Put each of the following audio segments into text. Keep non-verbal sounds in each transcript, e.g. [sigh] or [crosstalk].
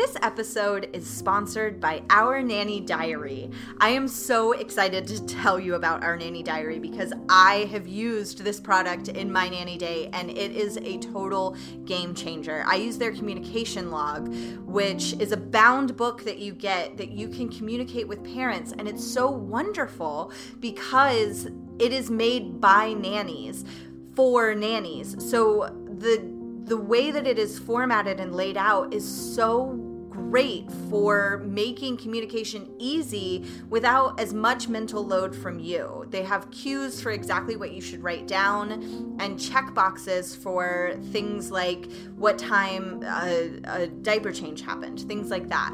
This episode is sponsored by Our Nanny Diary. I am so excited to tell you about Our Nanny Diary because I have used this product in my nanny day and it is a total game changer. I use their communication log, which is a bound book that you get that you can communicate with parents, and it's so wonderful because it is made by nannies for nannies. So the the way that it is formatted and laid out is so great for making communication easy without as much mental load from you. They have cues for exactly what you should write down and check boxes for things like what time a, a diaper change happened, things like that.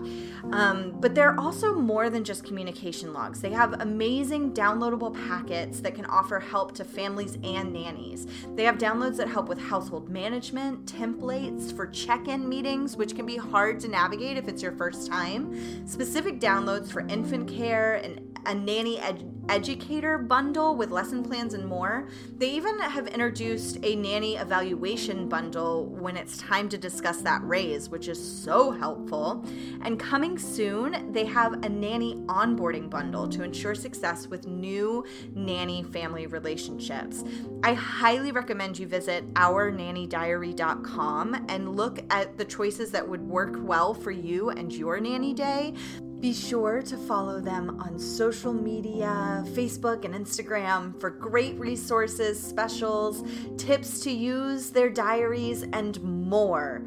Um, but they're also more than just communication logs. They have amazing downloadable packets that can offer help to families and nannies. They have downloads that help with household management, templates for check in meetings, which can be hard to navigate if it's your first time, specific downloads for infant care and a nanny ed- educator bundle with lesson plans and more. They even have introduced a nanny evaluation bundle when it's time to discuss that raise, which is so helpful. And coming soon, they have a nanny onboarding bundle to ensure success with new nanny family relationships. I highly recommend you visit ournannydiary.com and look at the choices that would work well for you and your nanny day. Be sure to follow them on social media, Facebook and Instagram for great resources, specials, tips to use their diaries, and more.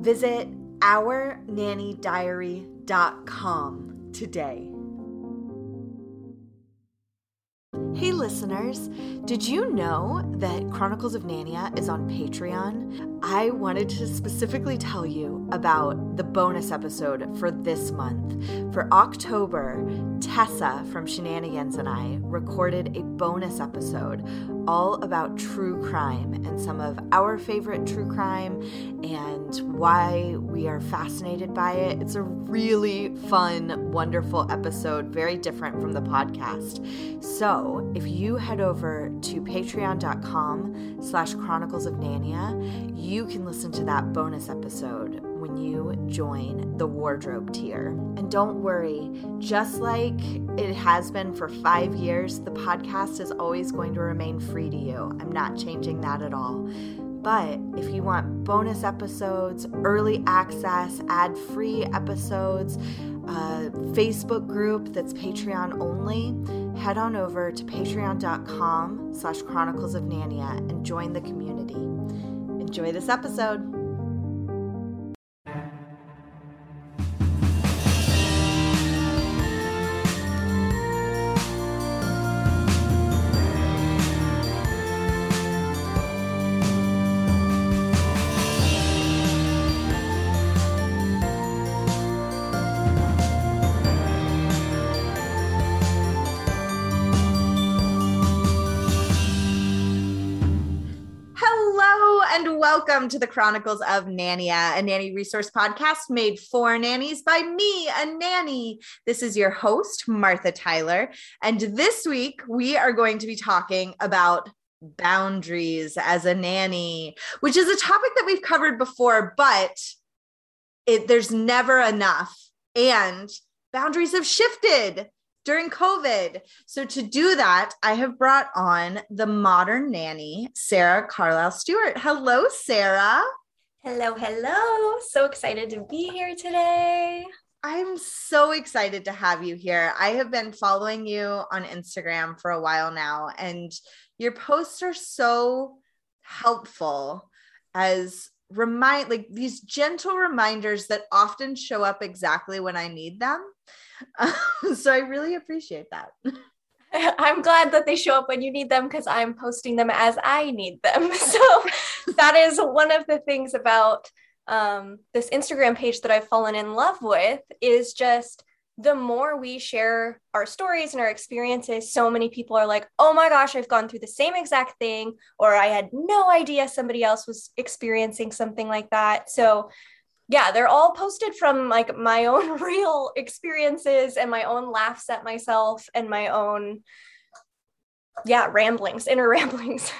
Visit ournannydiary.com today. Hey, listeners, did you know that Chronicles of Nania is on Patreon? I wanted to specifically tell you about the bonus episode for this month. For October, Tessa from Shenanigans and I recorded a bonus episode all about true crime and some of our favorite true crime and why we are fascinated by it. It's a really fun, wonderful episode, very different from the podcast. So if you head over to patreon.com slash chronicles of Nania, you can listen to that bonus episode when you join the wardrobe tier. And don't worry, just like it has been for five years, the podcast is always going to remain free to you. I'm not changing that at all. But if you want bonus episodes, early access, ad free episodes, a Facebook group that's Patreon only, head on over to patreon.com slash chronicles of Nania and join the community. Enjoy this episode. Welcome to the Chronicles of Nania, a nanny resource podcast made for nannies by me, a nanny. This is your host, Martha Tyler. And this week, we are going to be talking about boundaries as a nanny, which is a topic that we've covered before, but it, there's never enough. And boundaries have shifted during COVID. So, to do that, I have brought on the modern nanny, Sarah Carlisle Stewart. Hello, Sarah. Hello, hello. So excited to be here today. I'm so excited to have you here. I have been following you on Instagram for a while now, and your posts are so helpful as remind like these gentle reminders that often show up exactly when I need them. Um, [laughs] so I really appreciate that. [laughs] I'm glad that they show up when you need them because I'm posting them as I need them. [laughs] So that is one of the things about um, this Instagram page that I've fallen in love with is just the more we share our stories and our experiences, so many people are like, oh my gosh, I've gone through the same exact thing, or I had no idea somebody else was experiencing something like that. So yeah, they're all posted from like my own [laughs] real experiences and my own laughs at myself and my own, yeah, ramblings, inner [laughs] ramblings.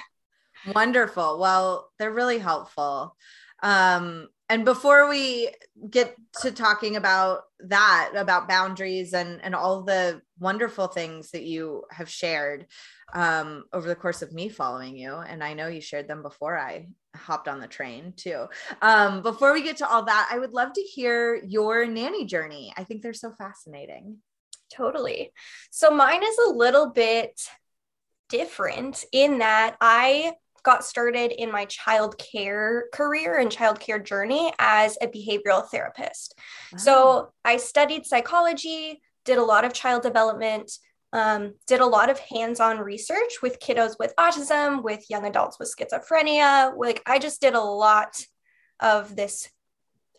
Wonderful. Well, they're really helpful. Um, and before we get to talking about that, about boundaries and and all the wonderful things that you have shared um, over the course of me following you, and I know you shared them before I hopped on the train too. Um, before we get to all that, I would love to hear your nanny journey. I think they're so fascinating. Totally. So mine is a little bit different in that I got started in my child care career and child care journey as a behavioral therapist. Wow. So I studied psychology, did a lot of child development, um, did a lot of hands-on research with kiddos with autism, with young adults with schizophrenia. Like I just did a lot of this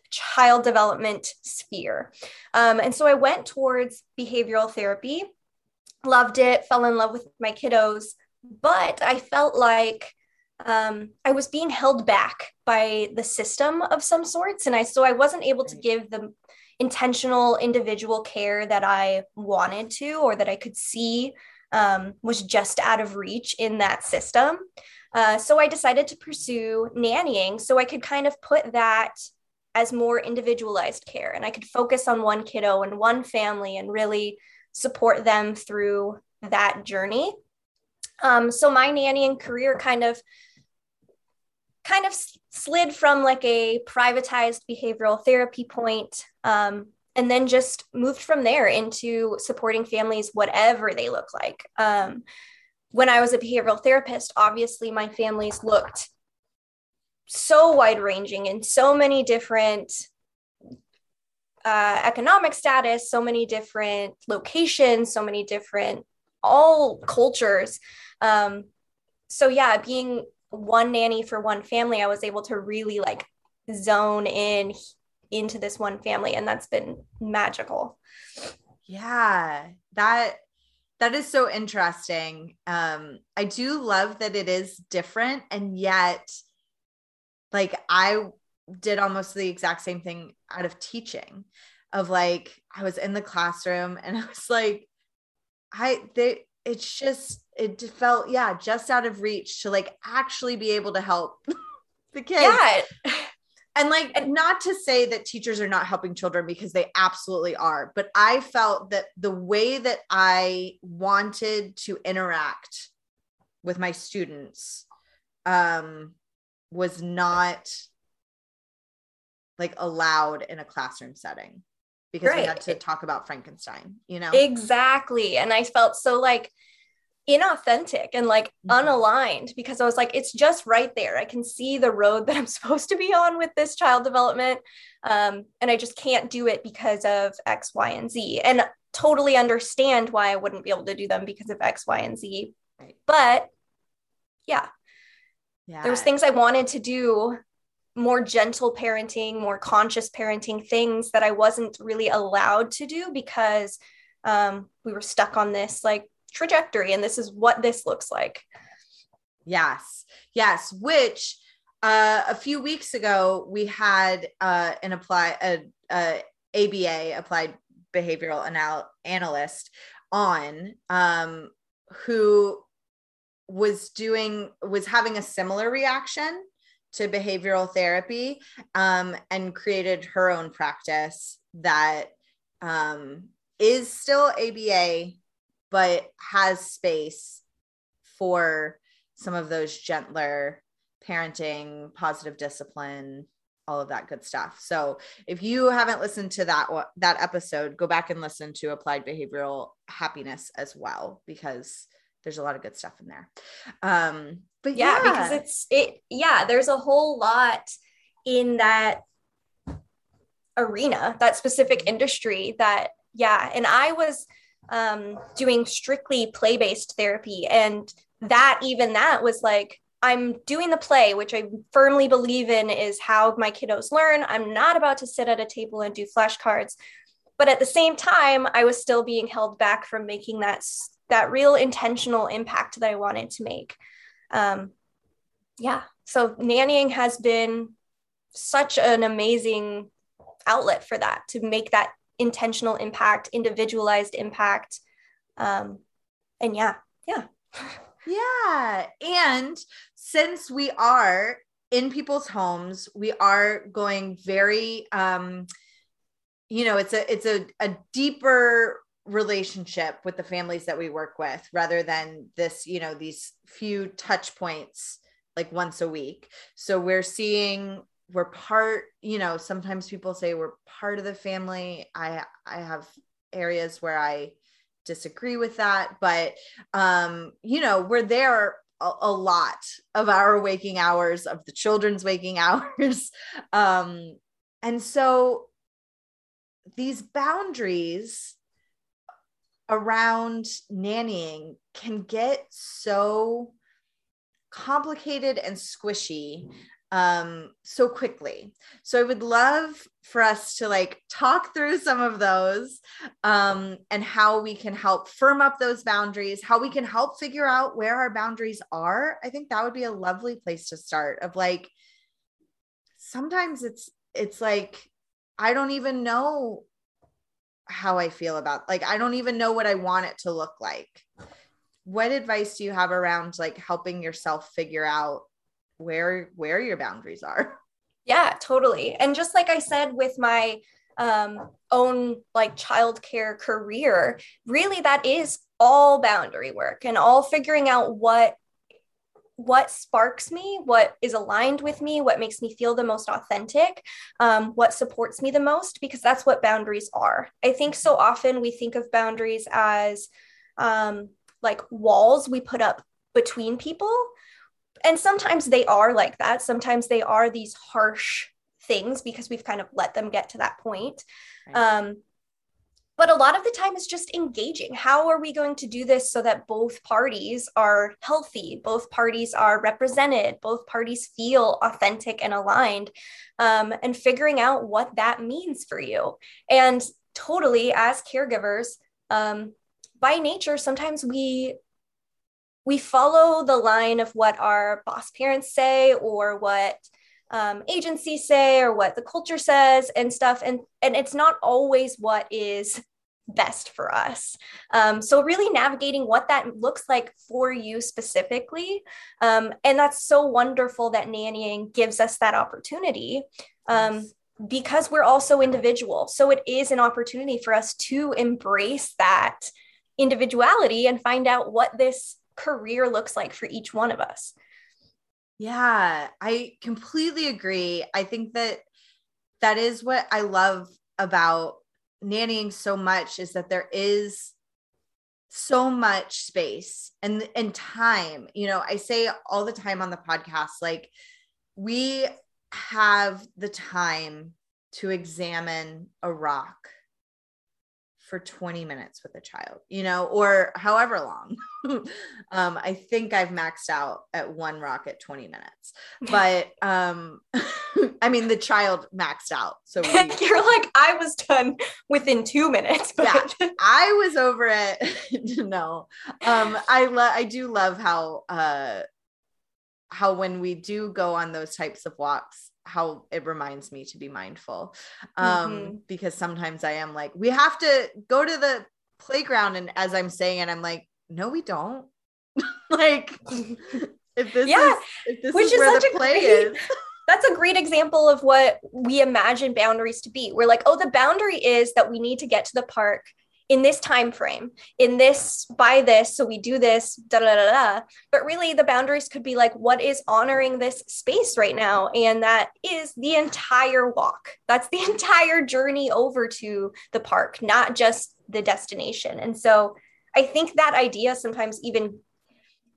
child development sphere. Um, and so I went towards behavioral therapy, loved it, fell in love with my kiddos, but I felt like um, I was being held back by the system of some sorts. And I so I wasn't able to give the intentional individual care that I wanted to or that I could see um, was just out of reach in that system. Uh, so I decided to pursue nannying so I could kind of put that as more individualized care and I could focus on one kiddo and one family and really support them through that journey. Um, so my nannying career kind of kind of slid from like a privatized behavioral therapy point, um, and then just moved from there into supporting families whatever they look like. Um, when i was a behavioral therapist obviously my families looked so wide ranging in so many different uh, economic status so many different locations so many different all cultures. Um, so yeah being one nanny for one family, I was able to really like zone in into this one family and that's been magical. Yeah. That that is so interesting. Um I do love that it is different and yet like I did almost the exact same thing out of teaching of like I was in the classroom and I was like I they it's just it felt yeah just out of reach to like actually be able to help [laughs] the kids. Yeah. And like and not to say that teachers are not helping children because they absolutely are but i felt that the way that i wanted to interact with my students um was not like allowed in a classroom setting because right. we had to talk about frankenstein you know exactly and i felt so like inauthentic and like mm-hmm. unaligned because I was like, it's just right there. I can see the road that I'm [laughs] supposed to be on with this child development. Um, and I just can't do it because of X, Y, and Z. And totally understand why I wouldn't be able to do them because of X, Y, and Z. Right. But yeah. Yeah. There was things I wanted to do more gentle parenting, more conscious parenting things that I wasn't really allowed to do because um, we were stuck on this like trajectory and this is what this looks like. Yes. Yes. Which uh, a few weeks ago we had uh, an apply a, a ABA applied behavioral anal- analyst on um, who was doing was having a similar reaction to behavioral therapy um, and created her own practice that um, is still ABA but has space for some of those gentler parenting, positive discipline, all of that good stuff. So if you haven't listened to that that episode, go back and listen to applied behavioral happiness as well because there's a lot of good stuff in there. Um but yeah, yeah because it's it yeah, there's a whole lot in that arena, that specific industry that yeah, and I was um, doing strictly play based therapy. And that, even that was like, I'm doing the play, which I firmly believe in is how my kiddos learn. I'm not about to sit at a table and do flashcards. But at the same time, I was still being held back from making that, that real intentional impact that I wanted to make. Um, yeah. So nannying has been such an amazing outlet for that to make that intentional impact, individualized impact. Um, and yeah, yeah. [laughs] Yeah. And since we are in people's homes, we are going very um you know, it's a it's a, a deeper relationship with the families that we work with rather than this, you know, these few touch points like once a week. So we're seeing we're part, you know, sometimes people say we're part of the family. I I have areas where I disagree with that, but um, you know, we're there a, a lot of our waking hours, of the children's waking [laughs] hours. um, and so these boundaries around nannying can get so complicated and squishy um so quickly. So i would love for us to like talk through some of those um and how we can help firm up those boundaries how we can help figure out where our boundaries are. I think that would be a lovely place to start of like sometimes it's it's like i don't even know how i feel about like i don't even know what i want it to look like. What advice do you have around like helping yourself figure out where where your boundaries are? Yeah totally. And just like i said with my um, own like childcare career really that is all boundary work and all figuring out what what sparks me what is aligned with me what makes me feel the most authentic um, what supports me the most because that's what boundaries are i think so often we think of boundaries as um, like walls we put up between people and sometimes they are like that. Sometimes they are these harsh things because we've kind of let them get to that point. Right. Um, but a lot of the time it's just engaging. How are we going to do this so that both parties are healthy, both parties are represented, both parties feel authentic and aligned, um, and figuring out what that means for you. And totally, as caregivers, um, by nature, sometimes we we follow the line of what our boss parents say or what um, agencies say or what the culture says and stuff. And and it's not always what is best for us. Um, so really navigating what that looks like for you specifically. Um, and that's so wonderful that nannying gives us that opportunity um, because we're also individual. So it is an opportunity for us to embrace that individuality and find out what this career looks like for each one of us. Yeah, I completely agree. I think that that is what I love about nannying so much is that there is so much space and and time. You know, I say all the time on the podcast like we have the time to examine a rock for 20 minutes with a child, you know, or however long. [laughs] um, I think I've maxed out at one rock at 20 minutes, [laughs] but um, [laughs] I mean, the child maxed out. So we, you're like, I was done within two minutes. But... Yeah, I was over it. no, um, I love, I do love how, uh, how when we do go on those types of walks, how it reminds me to be mindful. Um mm-hmm. because sometimes i am like we have to go to the playground and as i'm saying it i'm like no we don't. [laughs] Like if this yeah is, if this which is, is where the play great, is. [laughs] That's a great example of what we imagine boundaries to be. We're like oh the boundary is that we need to get to the park in this time frame in this by this so we do this da da da da but really the boundaries could be like what is honoring this space right now? And that is the entire walk. That's the [laughs] entire journey over to the park not just the destination. And so i think that idea sometimes even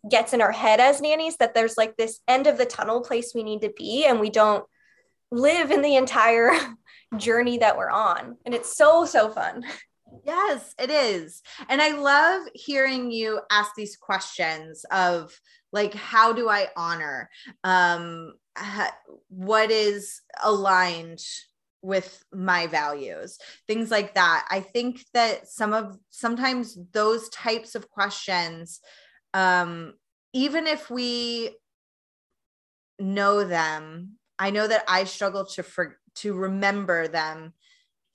gets in our head as nannies that there's like this end of the tunnel place we need to be and we don't live in the entire [laughs] journey that we're on. And it's so so fun [laughs] Yes, it is. And I love hearing you ask these questions of like how do I honor um what is aligned with my values things like that i think that some of sometimes those types of questions um even if we know them i know that i struggle to for to remember them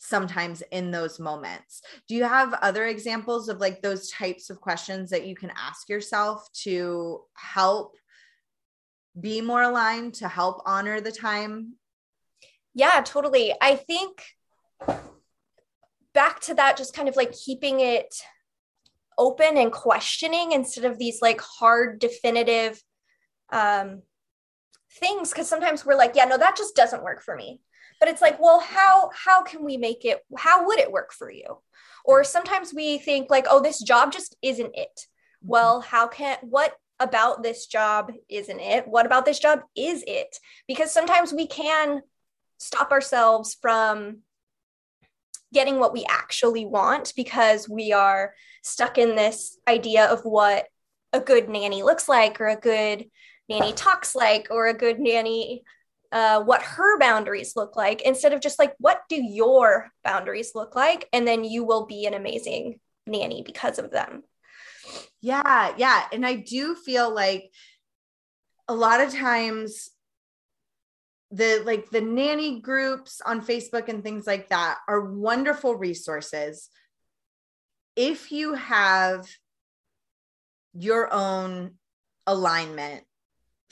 sometimes in those moments. Do you have other examples of like those types of questions that you can ask yourself to help be more aligned, to help honor the time? Yeah, totally. I think back to that, just kind of like keeping it open and questioning instead of these like hard, definitive um, things. Cause sometimes we're like, yeah, no, that just doesn't work for me but it's like well how how can we make it how would it work for you? Or sometimes we think like oh this job just isn't it. Mm-hmm. well how can what about this job isn't it? What about this job is it? Because sometimes we can stop ourselves from getting what we actually want because we are stuck in this idea of what a good nanny looks like or a good nanny talks like or a good nanny uh, what her boundaries look like instead of just like what do your boundaries look like? And then you will be an amazing nanny because of them. Yeah yeah. And i do feel like a lot of times the like the nanny groups on facebook and things like that are wonderful resources. If you have your own alignment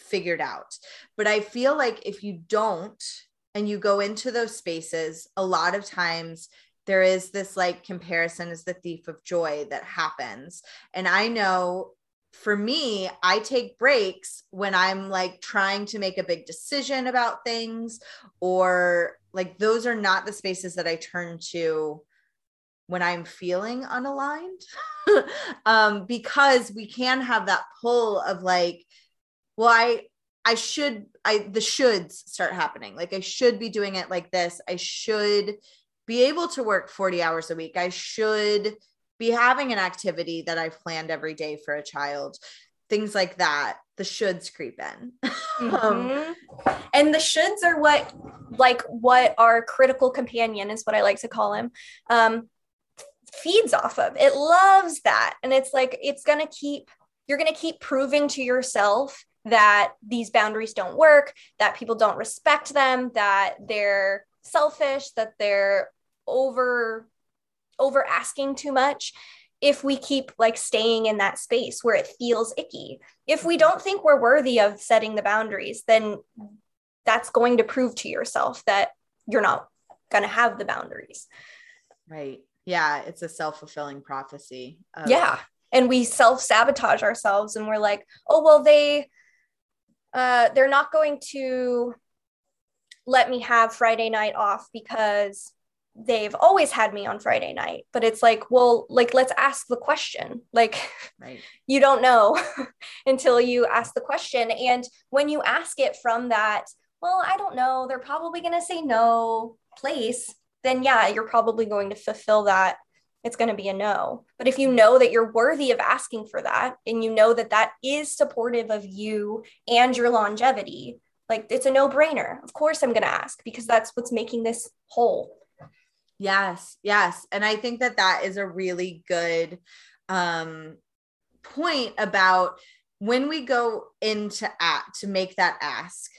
figured out. But I feel like if you don't and you go into those spaces, a lot of times there is this like comparison is the thief of joy that happens. And I know for me, I take breaks when I'm like trying to make a big decision about things, or like those are not the spaces that I turn to when I'm feeling unaligned. [laughs] um, because we can have that pull of like, well i i should i the shoulds start happening. Like i should be doing it like this. I should be able to work 40 hours a week. I should be having an activity that i've planned every day for a child. Things like that. The shoulds creep in. [laughs] Um, mm-hmm. and the shoulds are what like what our critical companion is what i like to call him um feeds off of. It loves that. And it's like it's gonna keep you're gonna keep proving to yourself that these boundaries don't work, that people don't respect them, that they're selfish, that they're over over asking too much if we keep like staying in that space where it feels icky. If we don't think we're worthy of setting the boundaries, then that's going to prove to yourself that you're not going to have the boundaries. Right. Yeah, it's a self-fulfilling prophecy. Of- yeah. And we self-sabotage ourselves and we're like, "Oh, well they uh, they're not going to let me have Friday night off because they've always had me on Friday night. But it's like, well, like, let's ask the question. Like, right. [laughs] you don't know [laughs] until you ask the question. And when you ask it from that, well, I don't know, they're probably going to say no place, then yeah, you're probably going to fulfill that it's going to be a no. But if you know that you're worthy of asking for that and you know that that is supportive of you and your longevity, like it's a no brainer. Of course, I'm going to ask because that's what's making this whole. Yes, yes. And I think that that is a really good um, point about when we go into act to make that ask,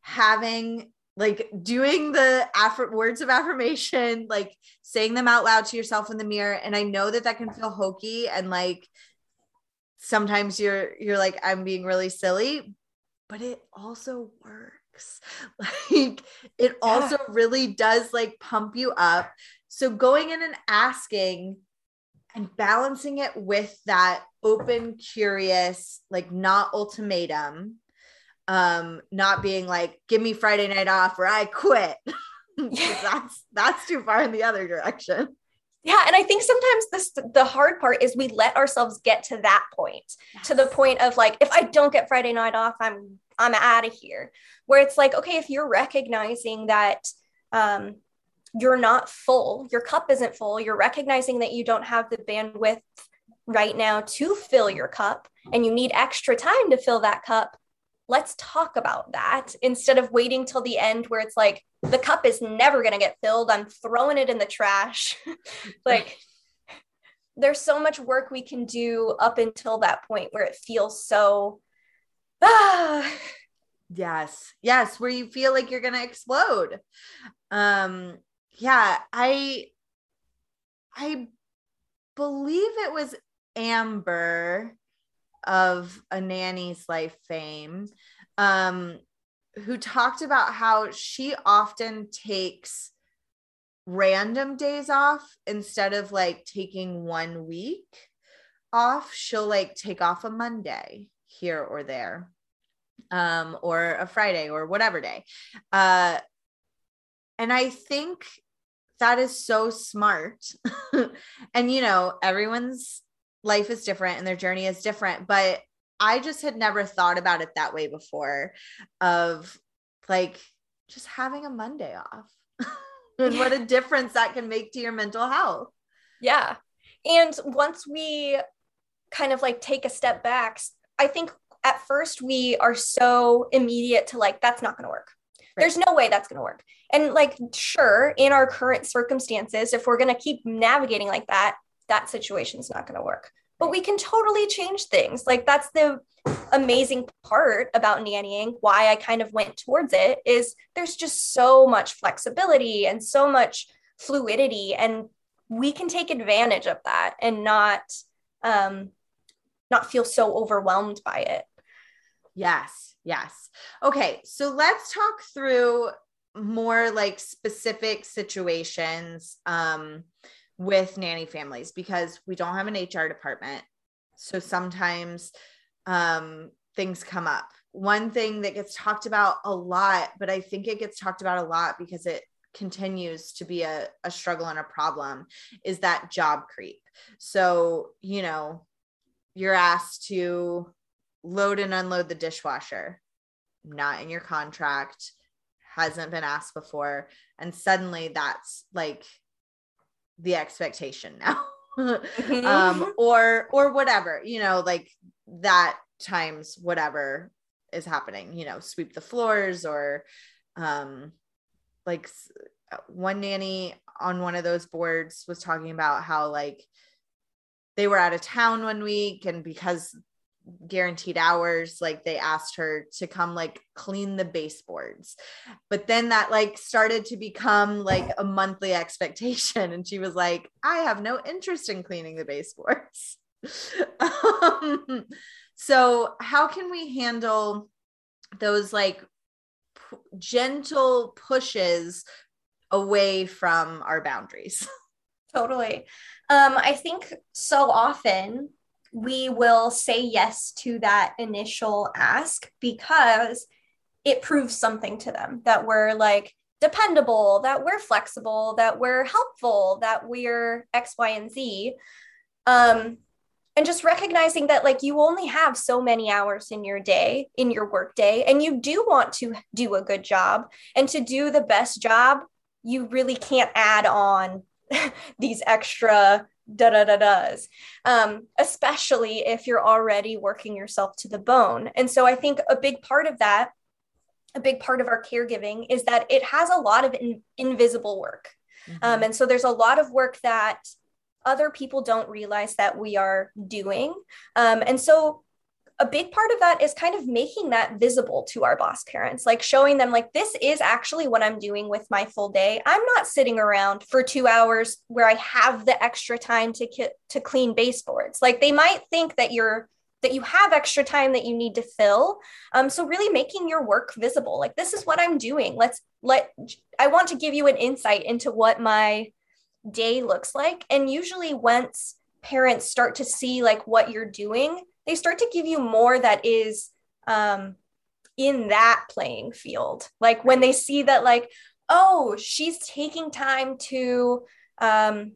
having like doing the words of affirmation, like saying them out loud to yourself in the mirror. And I know that that can feel hokey and like sometimes you're you're like I'm being really silly, but it also works. [laughs] Like it also yeah. really does like pump you up. So going in and asking and balancing it with that open, curious, like not ultimatum um not being like give me friday night off or i quit. [laughs] That's that's too far in the other direction. Yeah and i think sometimes this the hard part is we let ourselves get to that point yes. to the point of like if i don't get friday night off i'm i'm out of here. Where it's like okay if you're recognizing that um you're not full your cup isn't full you're recognizing that you don't have the bandwidth right now to fill your cup and you need extra time to fill that cup let's talk about that instead of waiting till the end where it's like the cup is never going to get filled i'm throwing it in the trash [laughs] like there's so much work we can do up until that point where it feels so ah. [sighs] yes yes where you feel like you're going to explode um yeah, I I believe it was Amber of a nanny's life fame um who talked about how she often takes random days off instead of like taking one week off. She'll like take off a monday here or there um or a friday or whatever day. Uh and i think that is so smart. [laughs] And you know everyone's life is different and their journey is different but i just had never thought about it that way before of like just having a monday off. [laughs] And what a difference that can make to your mental health. Yeah. And once we kind of like take a step back i think at first we are so immediate to like that's not going to work. Right. there's no way that's going to work. And like sure in our current circumstances if we're going to keep navigating like that that situation's not going to work. But we can totally change things. Like that's the amazing part about nannying why i kind of went towards it is there's just so much flexibility and so much fluidity and we can take advantage of that and not um not feel so overwhelmed by it. Yes yes. Okay so let's talk through more like specific situations um with nanny families because we don't have an HR department. So sometimes um, things come up. One thing that gets talked about a lot, but I think it gets talked about a lot because it continues to be a, a struggle and a problem, is that job creep. So, you know, you're asked to load and unload the dishwasher, not in your contract, hasn't been asked before. And suddenly that's like the expectation now [laughs] mm-hmm. um or or whatever you know like that times whatever is happening you know sweep the floors or um like one nanny on one of those boards was talking about how like they were out of town one week and because guaranteed hours like they asked her to come like clean the baseboards. But then that like started to become like a monthly expectation. And she was like i have no interest in cleaning the baseboards. [laughs] Um, so how can we handle those like p- gentle pushes away from our boundaries? [laughs] Totally. Um i think so often we will say yes to that initial ask because it proves something to them that we're like dependable, that we're flexible, that we're helpful, that we're X, Y, and Z. Um, and just recognizing that like you only have so many hours in your day, in your work day, and you do want to do a good job. And to do the best job, you really can't add on [laughs] these extra da da da does, um, especially if you're already working yourself to the bone. And so I think a big part of that, a big part of our caregiving is that it has a lot of in, invisible work. Mm-hmm. Um, and so there's a lot of work that other people don't realize that we are doing. Um, and so a big part of that is kind of making that visible to our boss parents, like showing them, like, this is actually what I'm doing with my full day. I'm not sitting around for two hours where I have the extra time to, ki- to clean baseboards. Like, they might think that you're that you have extra time that you need to fill. Um, so really making your work visible. Like this is what I'm doing. Let's let I want to give you an insight into what my day looks like. And usually once parents start to see like what you're doing, they start to give you more that is um, in that playing field. Like when they see that, like, oh, she's taking time to um,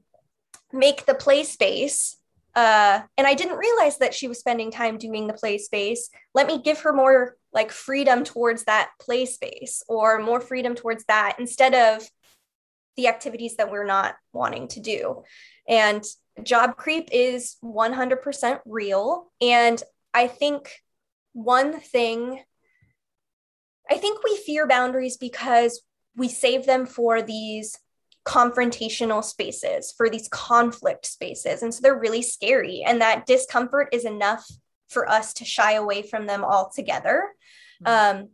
make the play space. Uh, and I didn't realize that she was spending time doing the play space. Let me give her more like freedom towards that play space or more freedom towards that instead of the activities that we're not wanting to do. And job creep is 100% real. And I think one thing, I think we fear boundaries because we save them for these confrontational spaces, for these conflict spaces. And so they're really scary. And that discomfort is enough for us to shy away from them altogether. Mm-hmm. Um,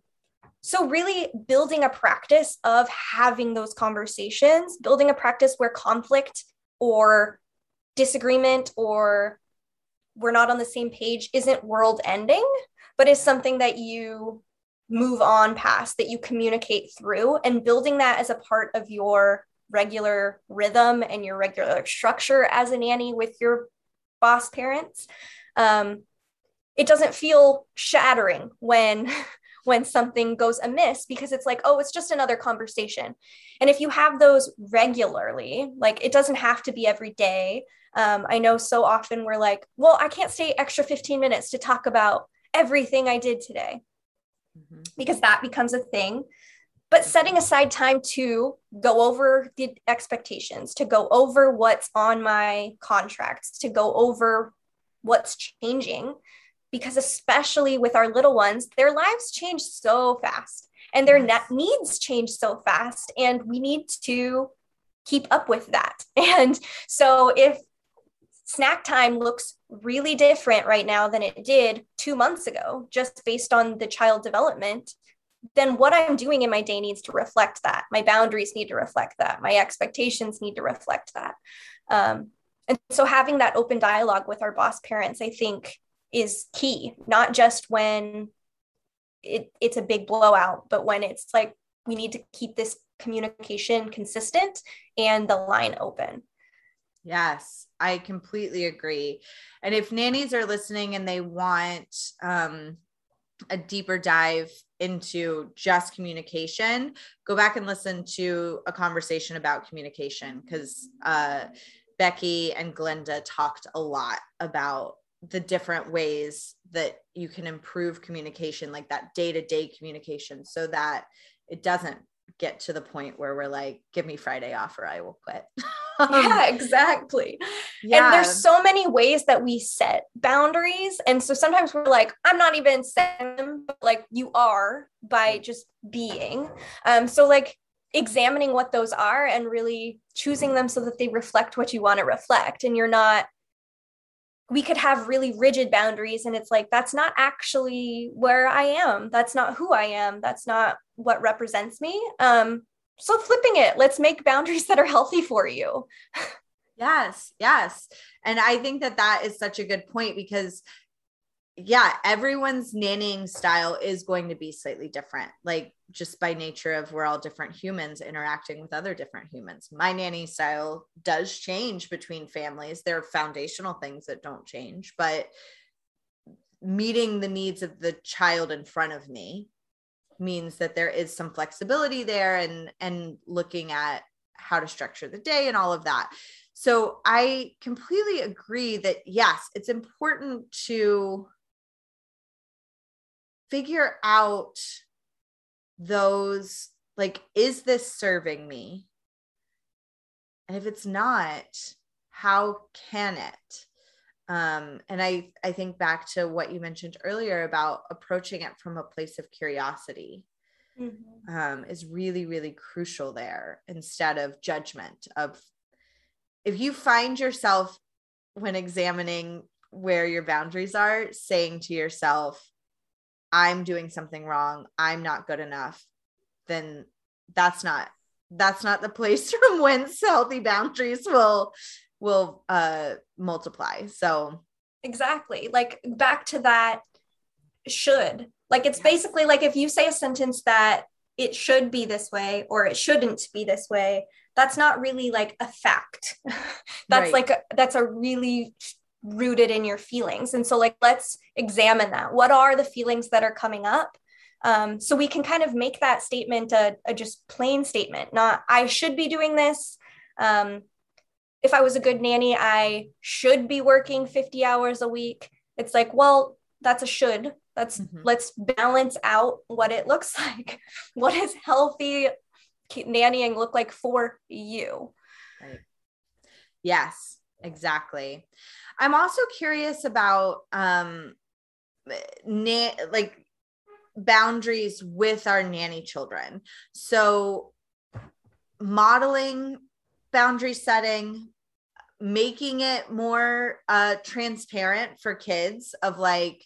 so really building a practice of having those conversations building a practice where conflict or disagreement or we're not on the same page isn't world ending but is something that you move on past that you communicate through and building that as a part of your regular rhythm and your regular structure as a nanny with your boss parents um, it doesn't feel shattering when [laughs] when something goes amiss because it's like oh it's just another conversation. And if you have those regularly like it doesn't have to be every day um, i know so often we're like well i can't stay extra 15 minutes to talk about everything i did today mm-hmm. because that becomes a thing but setting aside time to go over the expectations, to go over what's on my contracts, to go over what's changing. Because, especially with our little ones, their lives change so fast and their net needs change so fast. And we need to keep up with that. [laughs] And so, if snack time looks really different right now than it did two months ago, just based on the child development, then what I'm doing in my day needs to reflect that. My boundaries need to reflect that. My expectations need to reflect that. Um, and so having that open dialogue with our boss parents, I think, is key, not just when it, it's a big blowout, but when it's like we need to keep this communication consistent and the line open. Yes, I completely agree. And if nannies are listening and they want um, a deeper dive into just communication, go back and listen to a conversation about communication because uh, Becky and Glenda talked a lot about the different ways that you can improve communication, like that day to day communication, so that it doesn't get to the point where we're like, give me Friday off or I will quit. [laughs] yeah, exactly. Yeah. And there's so many ways that we set boundaries. And so sometimes we're like, I'm not even setting them, but like you are by just being. Um, so like examining what those are and really choosing them so that they reflect what you want to reflect. And you're not we could have really rigid boundaries and it's like that's not actually where i am that's not who i am that's not what represents me um so flipping it let's make boundaries that are healthy for you. Yes yes. And i think that that is such a good point because yeah everyone's nannying style is going to be slightly different like just by nature of we're all different humans interacting with other different humans. My nanny style does change between families. There are foundational things that don't change but meeting the needs of the child in front of me means that there is some flexibility there and and looking at how to structure the day and all of that. So i completely agree that yes it's important to figure out those like is this serving me? And if it's not how can it um, and I, I think back to what you mentioned earlier about approaching it from a place of curiosity mm-hmm. um, is really, really crucial there instead of judgment of if you find yourself when examining where your boundaries are saying to yourself, I'm doing something wrong, I'm not good enough, then that's not that's not the place [laughs] from whence healthy boundaries will will uh multiply. So exactly. Like back to that should. Like it's basically like if you say a sentence that it should be this way or it shouldn't be this way that's not really like a fact. [laughs] That's right. like a, that's a really rooted in your feelings. And so like let's examine that. What are the feelings that are coming up? Um, so we can kind of make that statement a, a just plain statement not i should be doing this. Um, if I was a good nanny, I should be working 50 hours a week. It's like, well, that's a should. That's mm-hmm. let's balance out what it looks [laughs] like. what does healthy nannying look like for you? Right. Yes, exactly. I'm also curious about um na- like boundaries with our nanny children. So modeling boundary setting making it more uh transparent for kids of like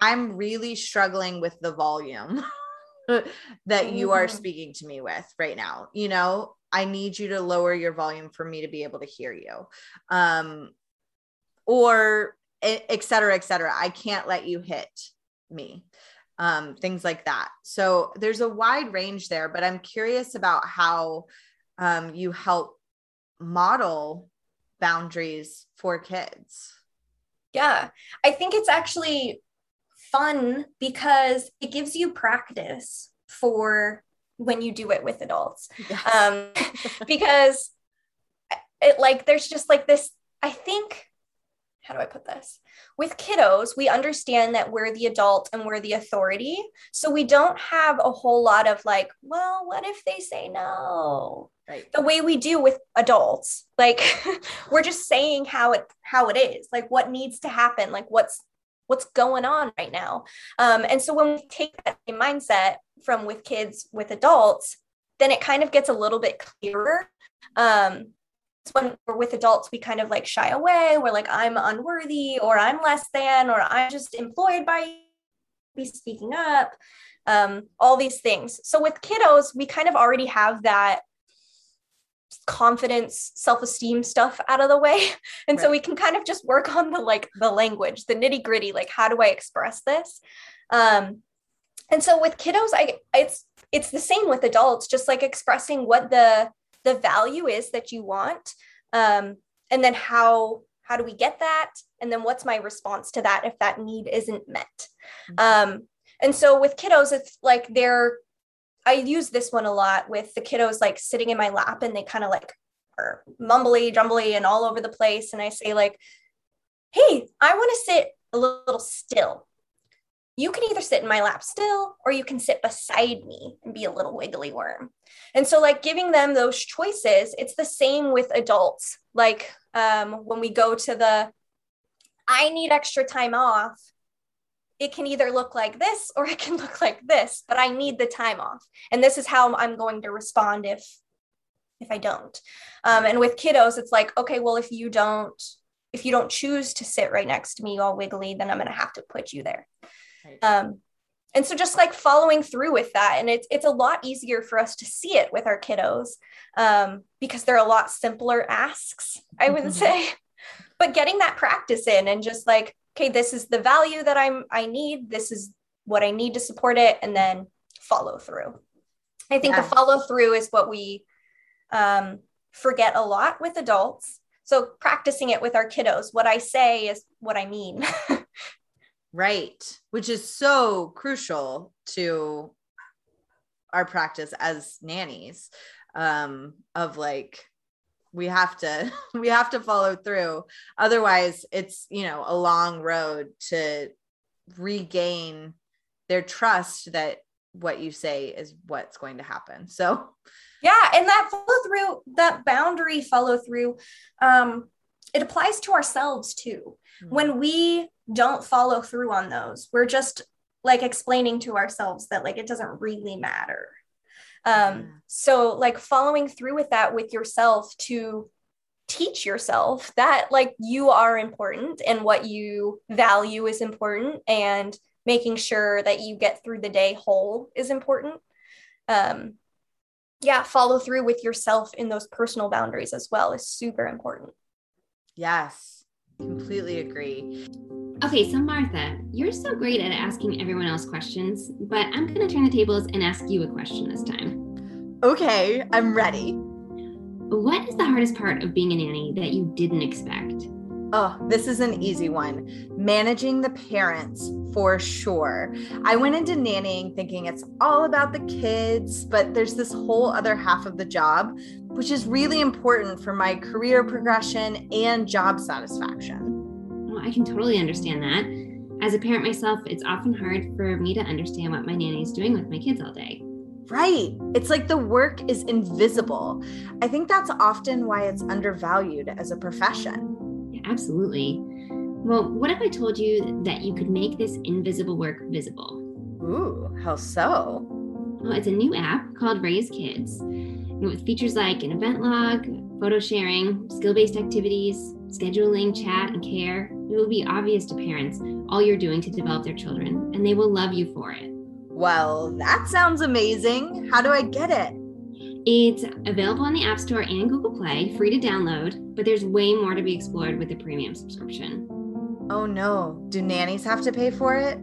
I'm really struggling with the volume [laughs] that you are Mhm. speaking to me with right now. You know, I need you to lower your volume for me to be able to hear you. Um, or et cetera, et cetera. I can't let you hit me. Um, things like that. So there's a wide range there, but I'm curious about how um, you help model boundaries for kids. Yeah, I think it's actually fun because it gives you practice for when you do it with adults. Yes. Um, [laughs] because it like there's just like this, I think, how do I put this? With kiddos, we understand that we're the adult and we're the authority. So we don't have a whole lot of like, well, what if they say no? right. the way we do with adults like [laughs] we're just saying how it how it is like what needs to happen like what's what's going on right now um, and so when we take that mindset from with kids with adults then it kind of gets a little bit clearer um, when we're with adults we kind of like shy away. We're like i'm unworthy or i'm less than or i'm just employed by be speaking up um, all these things. So with kiddos we kind of already have that confidence self-esteem stuff out of the way. [laughs] And so we can kind of just work on the like the language the nitty gritty like how do i express this? Um and so with kiddos i it's it's the same with adults just like expressing what the the value is that you want um and then how how do we get that and then what's my response to that if that need isn't met um and so with kiddos it's like they're I use this one a lot with the kiddos like sitting in my lap and they kind of like are mumbly, jumbly, and all over the place. And I say, like, hey, I want to sit a little still. You can either sit in my lap still or you can sit beside me and be a little wiggly worm. And so, like, giving them those choices, it's the same with adults. Like, um, when we go to the I need extra time off, it can either look like this or it can [laughs] look like this but i need the time off and this is how i'm going to respond if if i don't um, and with kiddos it's like okay well if you don't if you don't choose to sit right next to me all wiggly then i'm going to have to put you there Right. um, and so just like following through with that and it's it's a lot easier for us to see it with our kiddos um, because they're a lot simpler asks i would Mhm. say but getting that practice in and just like okay this is the value that i'm i need this is what i need to support it and then follow through i think Yeah. the follow through is what we um, forget a lot with adults so practicing it with our kiddos what i say is what i mean [laughs] Right. Which is so crucial to our practice as nannies um of like we have to [laughs] we have to follow through otherwise it's you know a long road to regain their trust that what you say is what's going to happen so Yeah, and that follow through, that boundary follow through, um, it applies to ourselves too. When we don't follow through on those, we're just like explaining to ourselves that like it doesn't really matter. Um, so like following through with that with yourself to teach yourself that like you are important and what you value is important and making sure that you get through the day whole is important. Um, yeah, follow through with yourself in those personal boundaries as well is super important. yes completely agree Okay, so Martha, you're so great at asking everyone else questions, but I'm going to turn the tables and ask you a question this time. okay i'm ready What is the hardest part of being a nanny that you didn't expect? Oh, this is an easy one. Managing the parents for sure. I went into nannying thinking it's all about the kids, but there's this whole other half of the job, which is really important for my career progression and job satisfaction. Well, I can totally understand that. As a parent myself, it's often hard for me to understand what my nanny is doing with my kids all day. Right. It's like the work is invisible. I think that's often why it's undervalued as a profession. Absolutely. Well, what if I told you that you could make this invisible work visible? Ooh, how so? Well, it's a new app called Raise Kids with features like an event log, photo sharing, skill based activities, scheduling, chat, and care. It will be obvious to parents all you're doing to develop their children, and they will love you for it. Well, that sounds amazing. How do I get it? It's available on the App Store and Google Play, free to download, but there's way more to be explored with the premium subscription. Oh no, do nannies have to pay for it?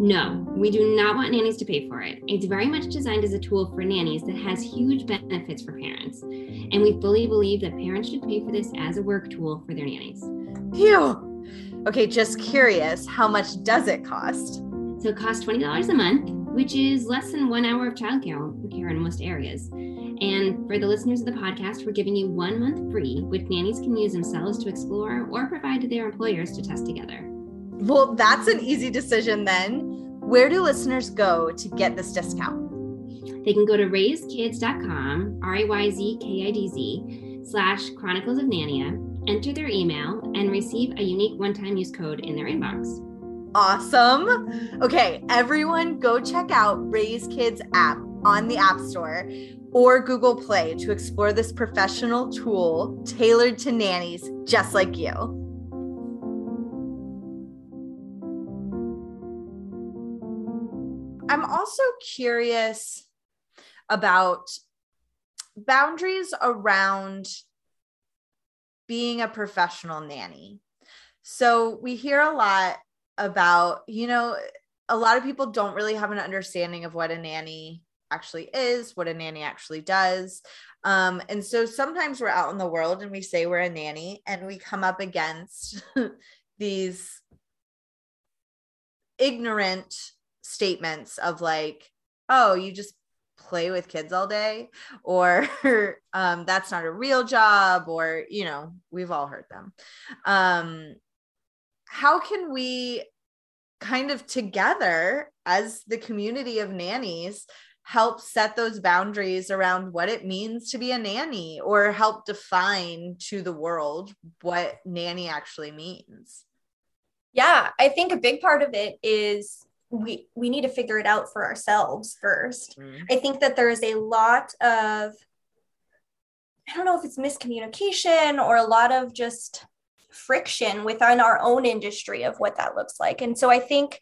No, we do not want nannies to pay for it. It's very much designed as a tool for nannies that has huge benefits for parents. And we fully believe that parents should pay for this as a work tool for their nannies. Phew. Okay, just curious, how much does it cost? So it costs $20 a month, which is less than one hour of childcare care in most areas. And for the listeners of the podcast, we're giving you one month free, which nannies can use themselves to explore or provide to their employers to test together. Well, that's an easy decision then. Where do listeners go to get this discount? They can go to raizkidz.com, R A Y Z K I D Z, slash Chronicles of Nania, enter their email, and receive a unique one time use code in their inbox. Awesome. Okay, everyone go check out Raise Kids app on the App Store or Google Play to explore this professional tool tailored to nannies just like you. I'm also curious about boundaries around being a professional nanny. So we hear a lot about, you know, a lot of people don't really have an understanding of what a nanny actually is, what a nanny actually does. Um, and so sometimes we're out in the world and we say we're a nanny and we come up against [laughs] these ignorant statements of like, oh, you just play with kids all day or [laughs] um, that's not a real job or you know we've all heard them um, how can we kind of together as the community of nannies help set those boundaries around what it means to be a nanny or help define to the world what nanny actually means yeah i think a big part of it is we we need to figure it out for ourselves 1st mm-hmm. i think that there is a lot of i don't know if it's miscommunication or a lot of just friction within our own industry of what that looks like. And so i think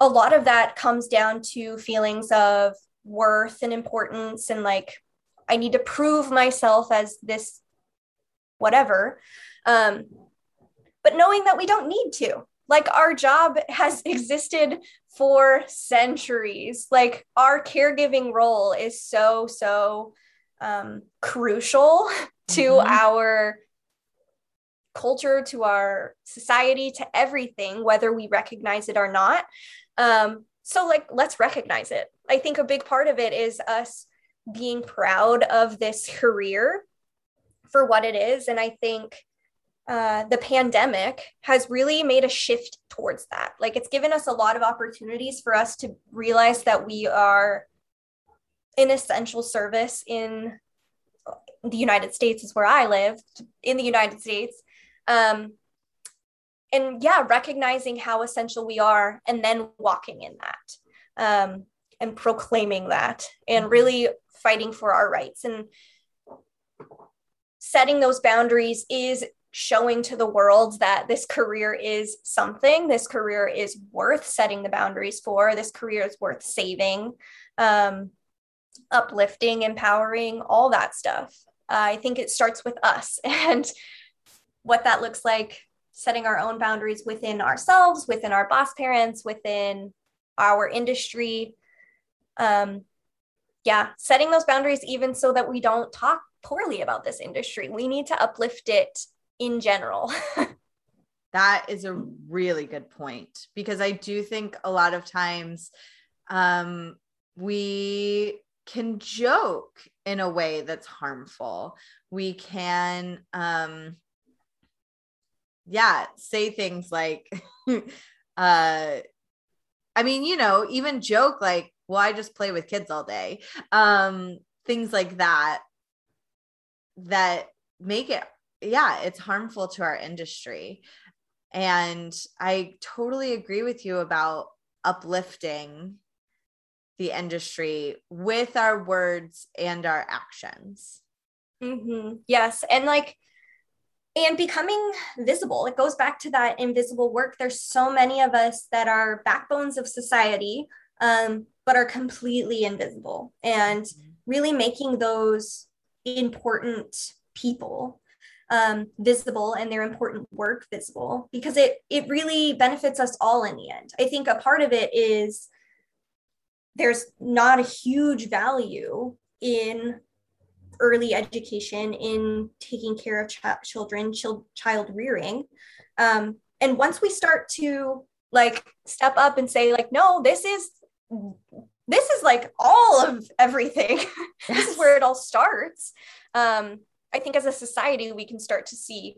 a lot of that comes down to feelings of worth and importance and like i need to prove myself as this whatever um but knowing that we don't need to. Like our job has [laughs] existed for centuries. Like our caregiving role is so so um, crucial [laughs] to mm-hmm. our culture to our society to everything whether we recognize it or not um, so like let's recognize it i think a big part of it is us being proud of this career for what it is and i think uh, the pandemic has really made a shift towards that. Like it's given us a lot of opportunities for us to realize that we are an essential service in the United States, is where I live, in the United States. Um, and yeah, recognizing how essential we are and then walking in that um, and proclaiming that and really fighting for our rights. And setting those boundaries is showing to the world that this career is something, this career is worth setting the boundaries for, this career is worth saving, um, uplifting, empowering, all that stuff. Uh, I think it starts with us. [laughs] And what that looks like, setting our own boundaries within ourselves, within our boss parents, within our industry. Um, yeah, setting those boundaries even so that we don't talk poorly about this industry. We need to uplift it in general. [laughs] that is a really good point because I do think a lot of times um, we can joke in a way that's harmful. We can, um, yeah, say things like, [laughs] uh, I mean, you know, even joke like, well, I just play with kids all day. Um, things like that that make it yeah, it's harmful to our industry. And I totally agree with you about uplifting the industry with our words and our actions. Mm-hmm. Yes. And like, and becoming visible, it goes back to that invisible work. There's so many of us that are backbones of society, um, but are completely invisible and mm-hmm. really making those important people um, visible and their important work visible because it it really benefits us all in the end. I think a part of it is there's not a huge value in early education in taking care of ch- children child, child rearing. Um, and once we start to like step up and say like no this is this is like all of everything. [laughs] This is where it all starts. Um, i think as a society we can start to see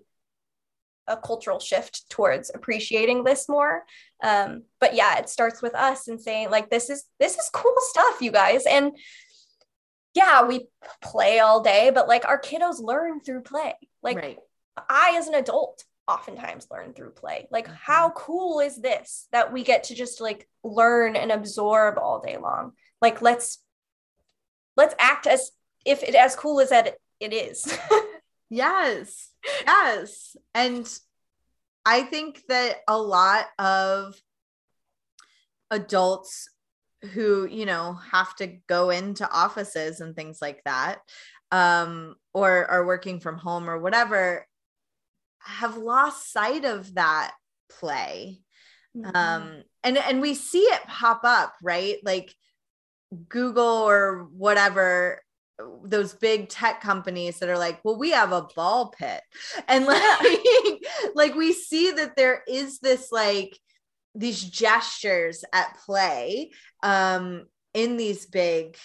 a cultural shift towards appreciating this more. Um, but yeah it starts with us and saying like this is this is cool stuff you guys. And yeah we play all day but like our kiddos learn through play. Like right. i as an adult oftentimes learn through play. Like mm-hmm. how cool is this that we get to just like learn and absorb all day long? Like let's let's act as if it as cool as that it is. [laughs] Yes. Yes. And i think that a lot of adults who you know have to go into offices and things like that um or are working from home or whatever have lost sight of that play. Mm-hmm. um and and we see it pop up right? Like google or whatever those big tech companies that are like well we have a ball pit. [laughs] And like like we see that there is this like these gestures at play um in these big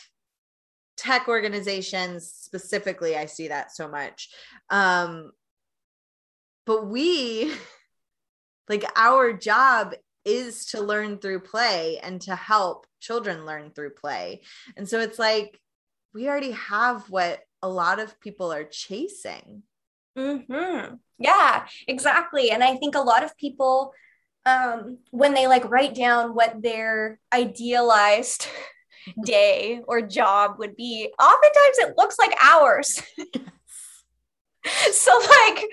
tech organizations specifically i see that so much. Um but we [laughs] like our job is to learn through play and to help children learn through play. And so it's like we already have what a lot of people are chasing. Mm-hmm. yeah exactly. And i think a lot of people um when they like write down what their idealized [laughs] day or job would be oftentimes it looks like ours. [laughs] so like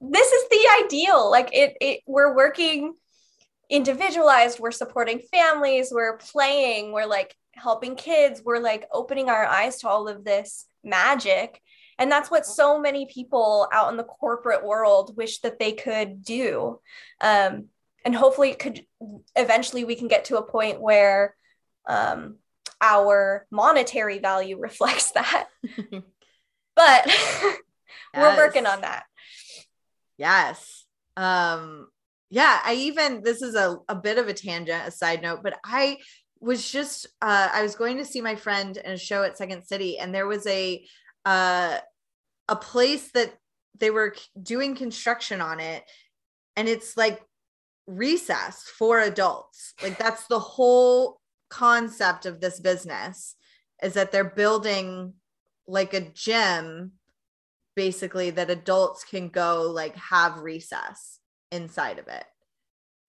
this is the ideal. Like it, it we're working individualized we're supporting families we're playing we're like helping kids we're like opening our eyes to all of this magic. And that's what so many people out in the corporate world wish that they could do. Um, and hopefully it could eventually we can get to a point where um, our monetary value [laughs] reflects that [laughs] but [laughs] yes. we're working on that Yes. Um yeah, I even this is a, a bit of a tangent, a side note, but I was just uh I was going to see my friend in a show at Second City and there was a uh a place that they were doing construction on it and it's like recess for adults. Like that's the whole concept of this business is that they're building like a gym basically that adults can go like have recess inside of it. [laughs]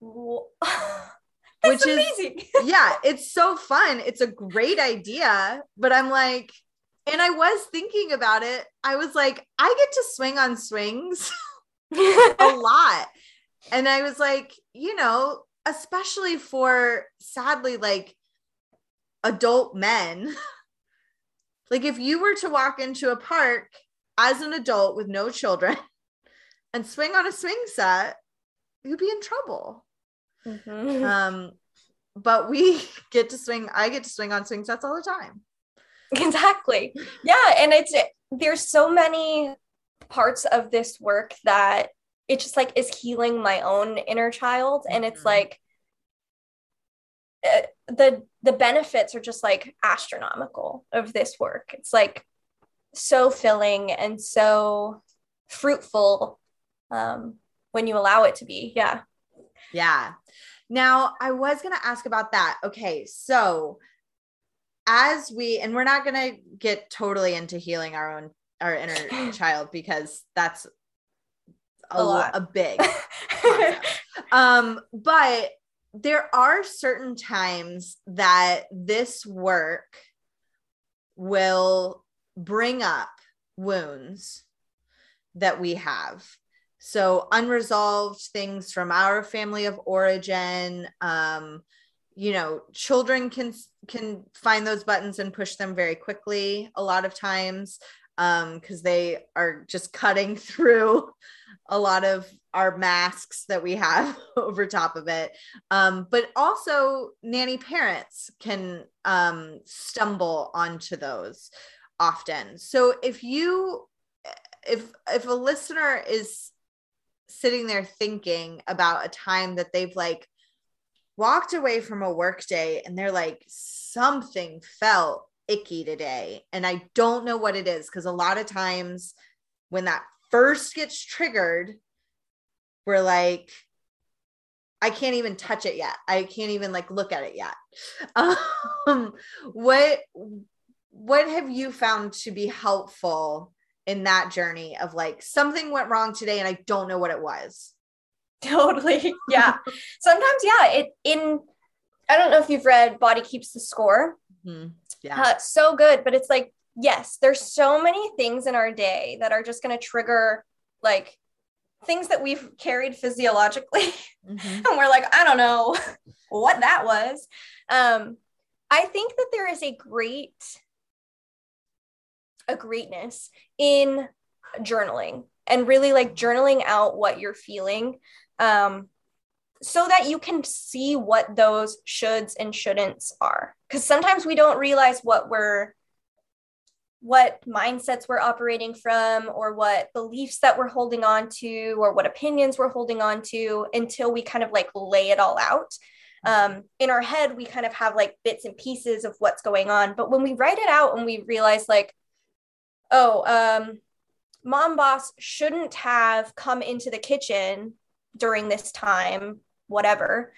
Which amazing. is [laughs] yeah, it's so fun. It's a great idea, but I'm like and I was thinking about it. I was like, I get to swing on swings [laughs] a lot. And I was like, you know, especially for sadly like adult men. [laughs] like if you were to walk into a park as an adult with no children [laughs] and swing on a swing set, you'd be in trouble. Mm-hmm. Um, but we [laughs] get to swing, I get to swing on swing sets all the time. Exactly. Yeah. And it's, there's so many parts of this work that it just like is healing my own inner child. And it's mm-hmm. like, uh, the the benefits are just like astronomical of this work. It's like so filling and so fruitful um, when you allow it to be. Yeah. Yeah. Now, I was going to ask about that. Okay. So, as we, and we're not going to get totally into healing our own, our inner [clears throat] child because that's a, a, a big [laughs] [laughs] um, but there are certain times that this work will bring up wounds that we have. So unresolved things from our family of origin, um, you know, children can can find those buttons and push them very quickly a lot of times because um, they are just cutting [laughs] through a lot of our masks that we have [laughs] over top of it. Um, but also, nanny parents can um, stumble onto those often. So if you if if a listener is sitting there thinking about a time that they've like walked away from a work day and they're like something felt icky today and I don't know what it is because a lot of times when that first gets triggered we're like I can't even touch it yet. I can't even like look at it yet. [laughs] Um, what what have you found to be helpful in that journey of like something went wrong today and I don't know what it was? [laughs] Totally. Yeah. Sometimes, yeah, it in I don't know if you've read Body Keeps the Score. Mm-hmm. Yeah. Uh, so good, but it's like yes, there's so many things in our day that are just going to trigger like things that we've carried physiologically mm-hmm. [laughs] and we're like i don't know [laughs] what that was um i think that there is a great a greatness in journaling and really like journaling out what you're feeling um, so that you can see what those shoulds and shouldn'ts are. Because sometimes we don't realize what we're what mindsets we're operating from or what beliefs that we're holding on to or what opinions we're holding on to until we kind of like lay it all out. Um, in our head we kind of have like bits and pieces of what's going on but when we write it out and we realize like oh, um, mom boss shouldn't have come into the kitchen during this time, whatever.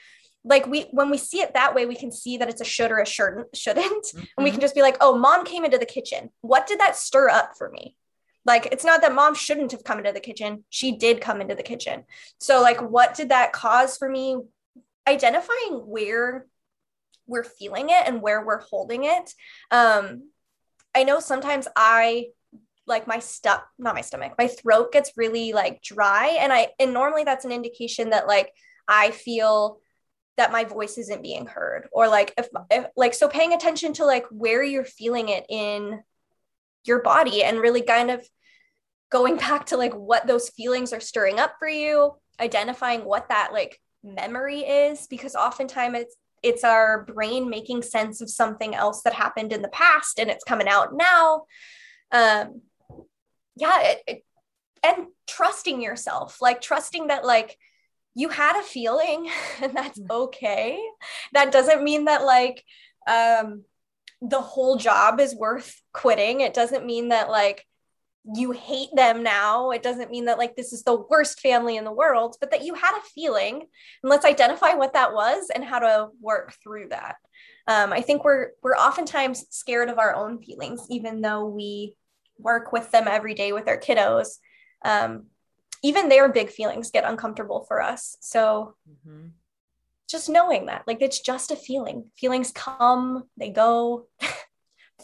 Like we, when we see it that way, we can see that it's a should or a shouldn't, shouldn't, mm-hmm. and we can just be like, oh, mom came into the kitchen. What did that stir up for me? Like it's not that mom shouldn't have come into the kitchen. She did come into the kitchen. So like, what did that cause for me? Identifying where we're feeling it and where we're holding it. Um, I know sometimes I like my stuff not my stomach my throat gets really like dry and i and normally that's an indication that like i feel that my voice isn't being heard or like if, if like so paying attention to like where you're feeling it in your body and really kind of going [laughs] back to like what those feelings are stirring up for you identifying what that like memory is because oftentimes it's it's our brain making sense of something else that happened in the past and it's coming out now. Um yeah it, it, and trusting yourself like trusting that like you had a feeling [laughs] and that's mm. okay. That doesn't mean that like um the whole job is worth quitting. It doesn't mean that like you hate them now. It doesn't mean that like this is the worst family in the world but that you had a feeling. And let's identify what that was and how to work through that. Um, i think we're we're oftentimes scared of our own feelings even though we work with them every day with our kiddos. Um, even their big feelings get uncomfortable for us. So mm-hmm. just knowing that like it's just a feeling. Feelings come they go. [laughs]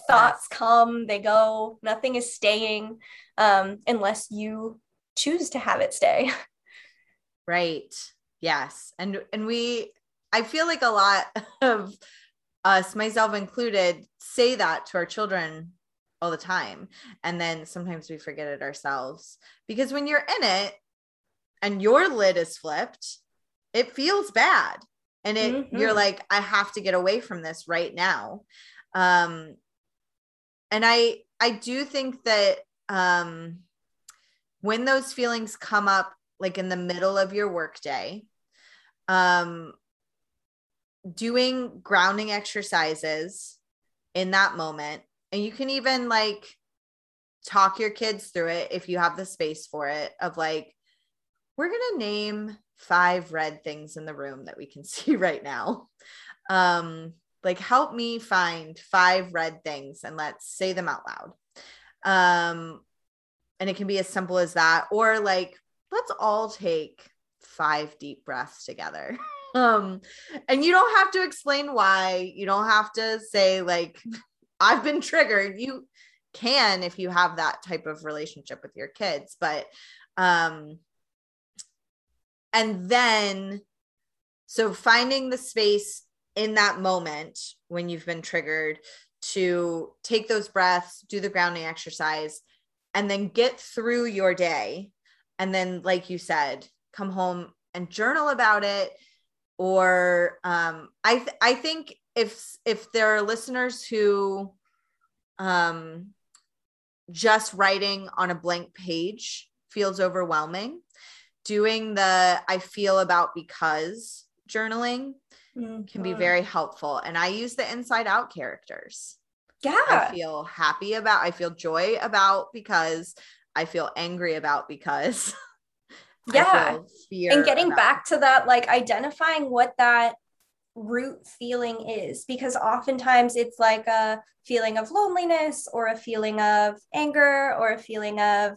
Thoughts yes. come they go. Nothing is staying um, unless you choose to have it stay. [laughs] Right. Yes. And and we i feel like a lot [laughs] of us myself included say that to our children all the time. And then sometimes we forget it ourselves because when you're in it and your lid is flipped, it feels bad. And it mm-hmm. you're like, I have to get away from this right now. Um and I I do think that um when those feelings come up like in the middle of your workday, um doing grounding exercises in that moment and you can even like talk your kids through it if you have the space for it of like we're going to name five red things in the room that we can [laughs] see right now. Um like help me find five red things and let's say them out loud. Um and it can be as simple as that. Or like let's all take five deep breaths together. [laughs] Um and you don't have to explain why. You don't have to say like I've been triggered. You can if you have that type of relationship with your kids but um and then so finding the space in that moment when you've been triggered to take those breaths do the grounding exercise and then get through your day and then like you said come home and journal about it or um i th- i think if if there are listeners who um just writing on a blank page feels overwhelming doing the i feel about because journaling mm-hmm. can be very helpful. And i use the inside out characters. Yeah. I feel happy about i feel joy about because i feel angry about because [laughs] yeah. and getting back to that like identifying what that root feeling is because oftentimes it's like a feeling of loneliness or a feeling of anger or a feeling of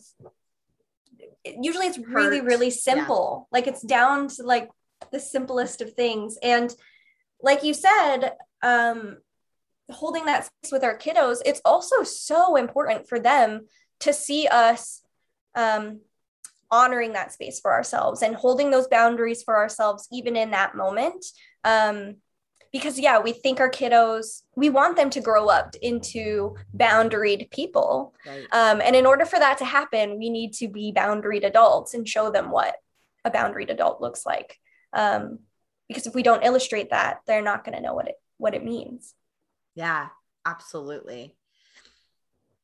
usually it's really really simple. Yeah. like it's down to like the simplest of things. And like you said um holding that space with our kiddos it's also so important for them to see us um honoring that space for ourselves and holding those boundaries for ourselves even in that moment. Um, because yeah we think our kiddos we want them to grow up into boundaried people. Right. um, and in order for that to happen we need to be boundaried adults and show them what a boundaried adult looks like. Um, because if we don't illustrate that they're not going to know what it what it means. Yeah absolutely.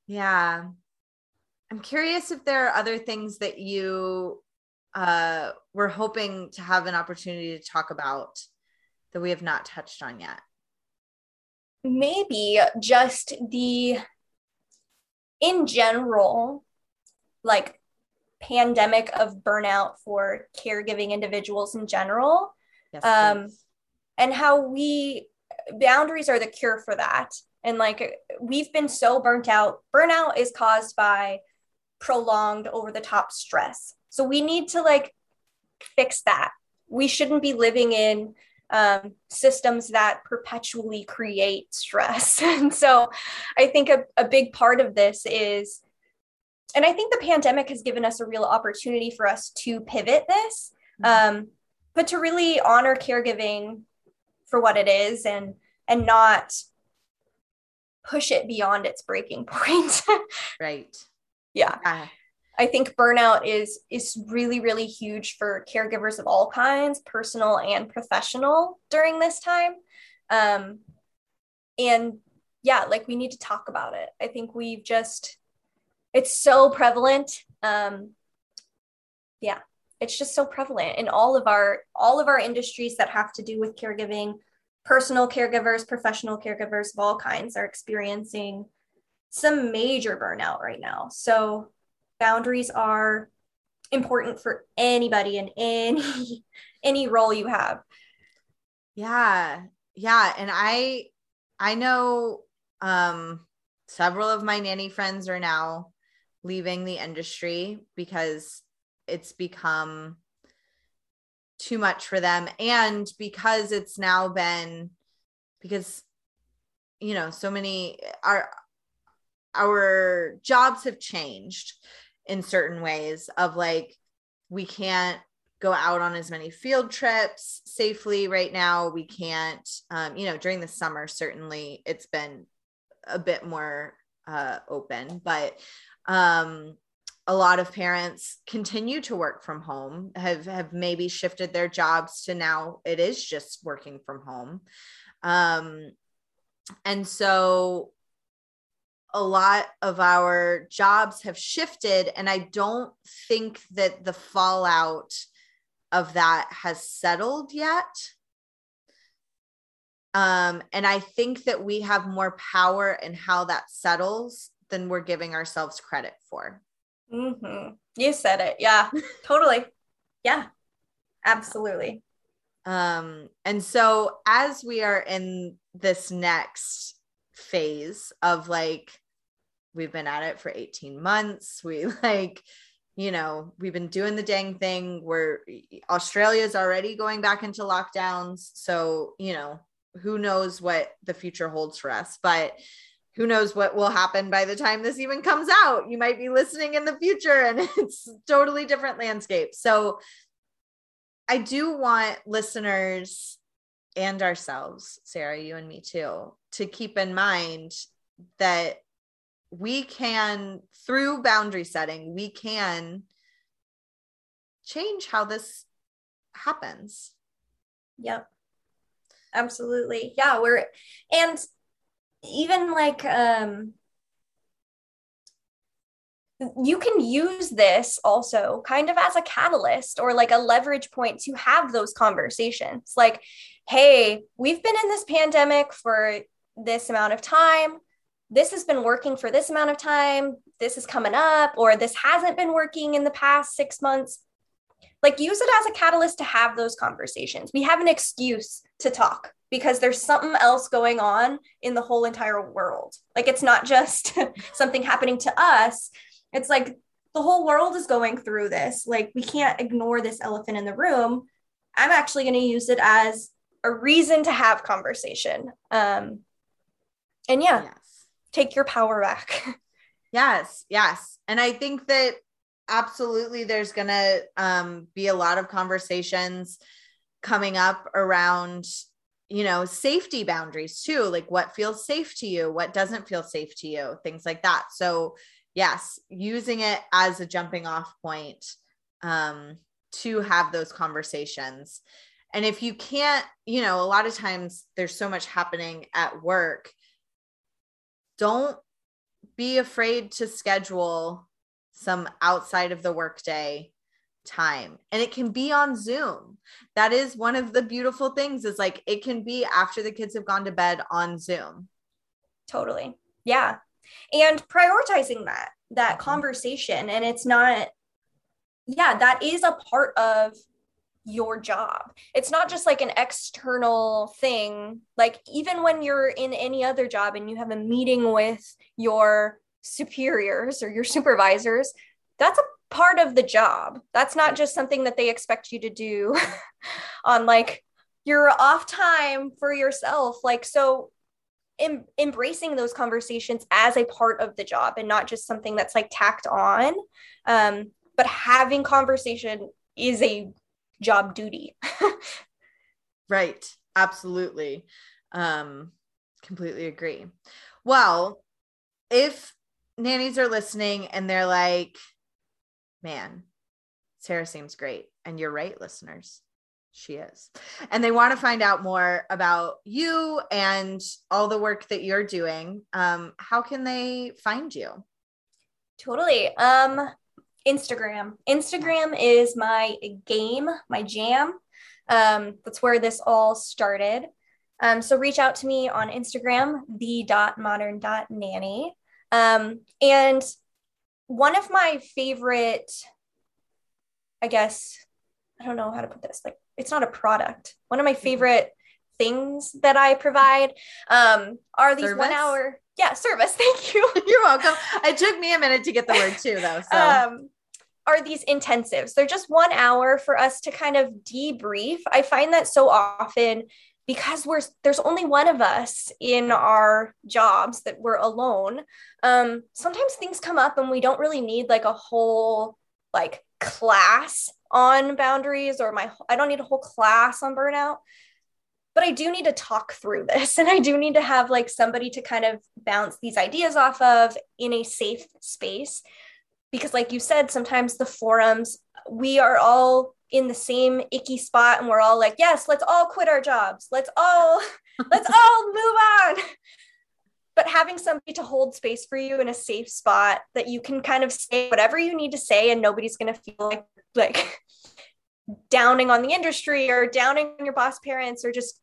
Yeah I'm curious if there are other things that you uh, were hoping to have an opportunity to talk about that we have not touched on yet. Maybe just the, in general, like pandemic of burnout for caregiving individuals in general. Yes, um, and how we, boundaries are the cure for that. And like we've been so burnt out. Burnout is caused by prolonged over the top stress. So we need to like fix that. We shouldn't be living in um, systems that perpetually create stress. [laughs] and so I think a, a big part of this is, and I think the pandemic has given us a real opportunity for us to pivot this, mm-hmm. um, but to really honor caregiving for what it is and and not push it beyond its breaking [laughs] point. right yeah. yeah. I think burnout is is really really huge for caregivers of all kinds, personal and professional during this time. Um, and yeah, like we need to talk about it. I think we've just it's so prevalent. Um, yeah, it's just so prevalent in all of our all of our industries that have to do with caregiving. Personal caregivers, professional caregivers of all kinds are experiencing some major burnout right now. So boundaries are important for anybody in any [laughs] any role you have. Yeah. Yeah, and I I know um several of my nanny friends are now leaving the industry because it's become too much for them and because it's now been because you know so many are our jobs have changed in certain ways of like we can't go out on as many field trips safely right now. We can't um, you know during the summer certainly it's been a bit more uh, open but um, a lot of parents continue to work from home have have maybe shifted their jobs to now it is just working from home. Um, and so a lot of our jobs have shifted and i don't think that the fallout of that has settled yet. Um, and i think that we have more power in how that settles than we're giving ourselves credit for. Mm-hmm. you said it. Yeah [laughs] totally. Yeah absolutely. Um, and so as we are in this next phase of like we've been at it for 18 months we [laughs] like you know we've been doing the dang thing where australia's already going back into lockdowns so you know who knows what the future holds for us but who knows what will happen by the time this even comes out? You might be listening in the future and [laughs] it's totally different landscape. So I do want listeners and ourselves, Sarah, you and me too, to keep in mind that we can, through boundary setting, we can change how this happens. Yep. Absolutely. Yeah, we're and even like um you can use this also kind of as a catalyst or like a leverage point to have those conversations. Like, hey, we've been in this pandemic for this amount of time. This has been working for this amount of time. This is coming up, or this hasn't been working in the past six months. Like, use it as a catalyst to have those conversations. We have an excuse to talk because there's something else going on in the whole entire world. Like, it's not just [laughs] something happening to us, it's like the whole world is going through this. Like, we can't ignore this elephant in the room. I'm actually going to use it as a reason to have conversation. Um, and yeah, yes. take your power back. [laughs] yes, yes. And I think that absolutely there's going to um, be a lot of conversations coming up around you know safety boundaries too like what feels safe to you what doesn't feel safe to you things like that so yes, using it as a jumping off point um, to have those conversations. And if you can't, you know, a lot of times there's so much happening at work. Don't be afraid to schedule some outside of the workday time. And it can be on zoom. That is one of the beautiful things is like it can be after the kids have gone to bed on zoom. Totally. Yeah. And prioritizing that that mm-hmm. conversation. And it's not yeah that is a part of your job. It's not just like an external thing. Like even when you're in any other job and you have a meeting with your superiors or your supervisors that's a part of the job. That's not just something that they expect you to do [laughs] on like your off time for yourself. Like so em- embracing those conversations as a part of the job and not just something that's like tacked on um, but having conversation is a job duty right absolutely um completely agree well if nannies are listening and they're like man sarah seems great and you're right listeners she is. And they want to find out more about you and all the work that you're doing. Um, how can they find you? Totally. Um, Instagram. Instagram is my game, my jam. Um, that's where this all started. Um, so reach out to me on Instagram, the dot modern dot nanny. Um, and one of my favorite, I guess, I don't know how to put this, like it's not a product. One of my mm-hmm. favorite things that I provide um, are these service? one hour yeah service. [laughs] Thank you. [laughs] You're welcome. It took me a minute to get the word too though. So. Um, are these intensives? They're just one hour for us to kind of debrief. I find that so often because we're there's only one of us in our jobs that we're alone um, sometimes things come up and we don't really need like a whole like class on boundaries or my I don't need a whole class on burnout but I do need to talk through this [laughs] and I do need to have like somebody to kind of bounce these ideas off of in a safe space because like you said sometimes the forums we are all in the same icky spot and we're all like yes let's all quit our jobs. Let's all [laughs] let's [laughs] all move on. But having somebody to hold space for you in a safe spot that you can kind of say whatever you need to say and nobody's going to feel like like [laughs] downing on the industry or downing on your boss parents or just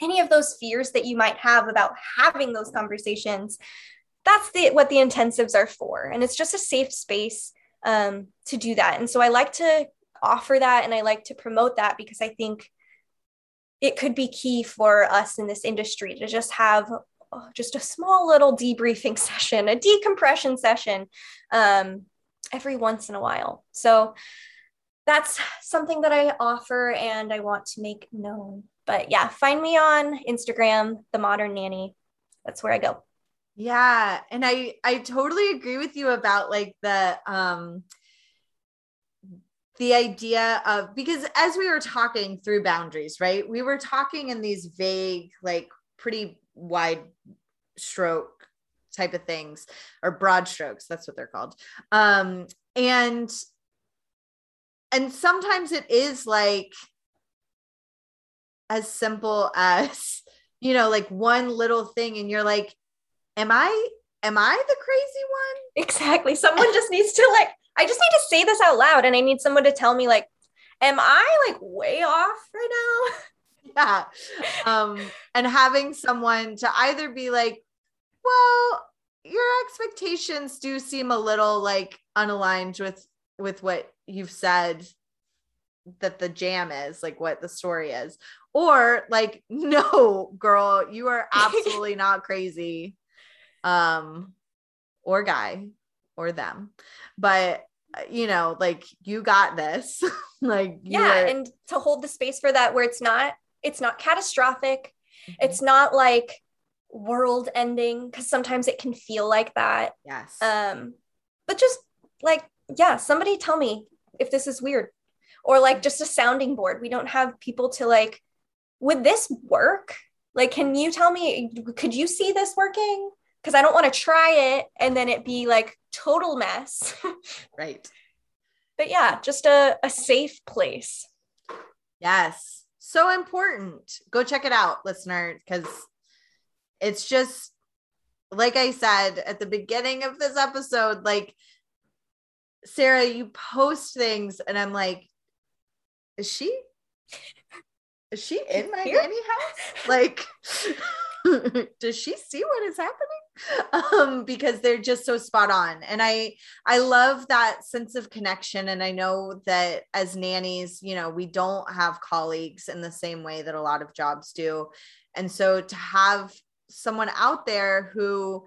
any of those fears that you might have about having those conversations that's the what the intensives are for and it's just a safe space um, to do that and so i like to offer that and i like to promote that because i think it could be key for us in this industry to just have oh, just a small little debriefing [laughs] session a decompression session um, every once in a while so that's something that I offer and I want to make known. But yeah, find me on Instagram, The Modern Nanny. That's where I go. Yeah, and I I totally agree with you about like the um the idea of because as we were talking through boundaries, right? We were talking in these vague like pretty wide stroke type of things or broad strokes, that's what they're called. Um and and sometimes it is like as simple [laughs] as you know like one little thing and you're like am I am I the crazy one? Exactly. Someone just needs to like I just need to say this out loud and I need someone to tell me like am I like way off right now? [laughs] Yeah. Um and having someone to either be like well your expectations do seem a little like unaligned with with what you've said that the jam is like what the story is or like [laughs] no girl you are [laughs] absolutely not crazy um or guy or them. But you know like you got this. [laughs] Like yeah and to hold the space for that where it's not it's not catastrophic. Mm-hmm. it's not like world ending because sometimes it can feel like that. Yes. Um but just like yeah somebody tell me if this is weird. Or like just a sounding board. We don't have people to like would this work? Like can you tell me could you see this working because I don't want to try it and then it be like total mess. [laughs] right. But yeah, just a, a safe place. Yes. So important. Go check it out, listener, because it's just like I said at the beginning of this episode, like Sarah, you post things and I'm like, is she is she in my Here? nanny house? Like [laughs] [laughs] does she see what is happening? Um because they're just so spot on. And i i love that sense of connection. And i know that as nannies you know we don't have colleagues in the same way that a lot of jobs do. And so to have someone out there who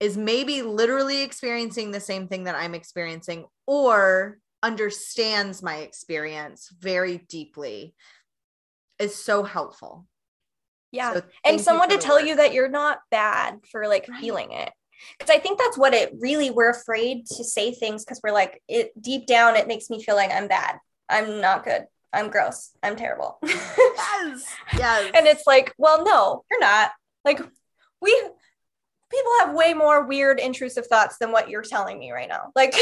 is maybe literally experiencing the same thing that i'm experiencing or understands my experience very deeply is so helpful yeah. So and someone to tell work. you that you're not bad for like right. feeling it. Because I think that's what it really, we're afraid to say things because we're like, it deep down, it makes me feel like I'm bad. I'm not good. I'm gross. I'm terrible. [laughs] yes. Yes. and it's like, well, no, you're not. Like, we, people have way more weird, intrusive thoughts than what you're telling me right now. Like,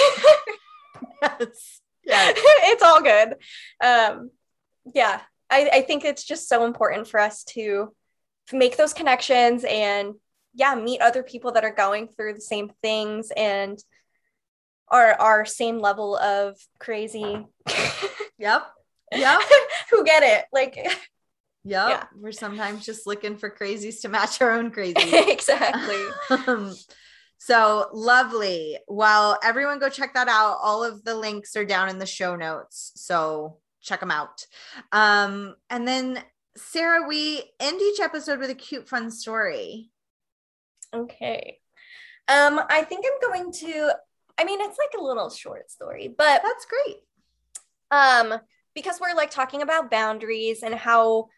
yes. Yes. [laughs] it's all good. Um, yeah. I, I think it's just so important for us to make those connections and yeah meet other people that are going through the same things and are our same level of crazy. [laughs] Yep. Yep. [laughs] Who get it? Like [laughs] yep. yeah. we're sometimes just looking for crazies to match our own crazy. Exactly. Um, so lovely. Well everyone go check that out. All of the links are down in the show notes so check them out. Um and then Sarah, we end each episode with a cute, fun story. Okay. Um, I think I'm going to, I mean, it's like a little short story, but that's great. Um, because we're like talking about boundaries and how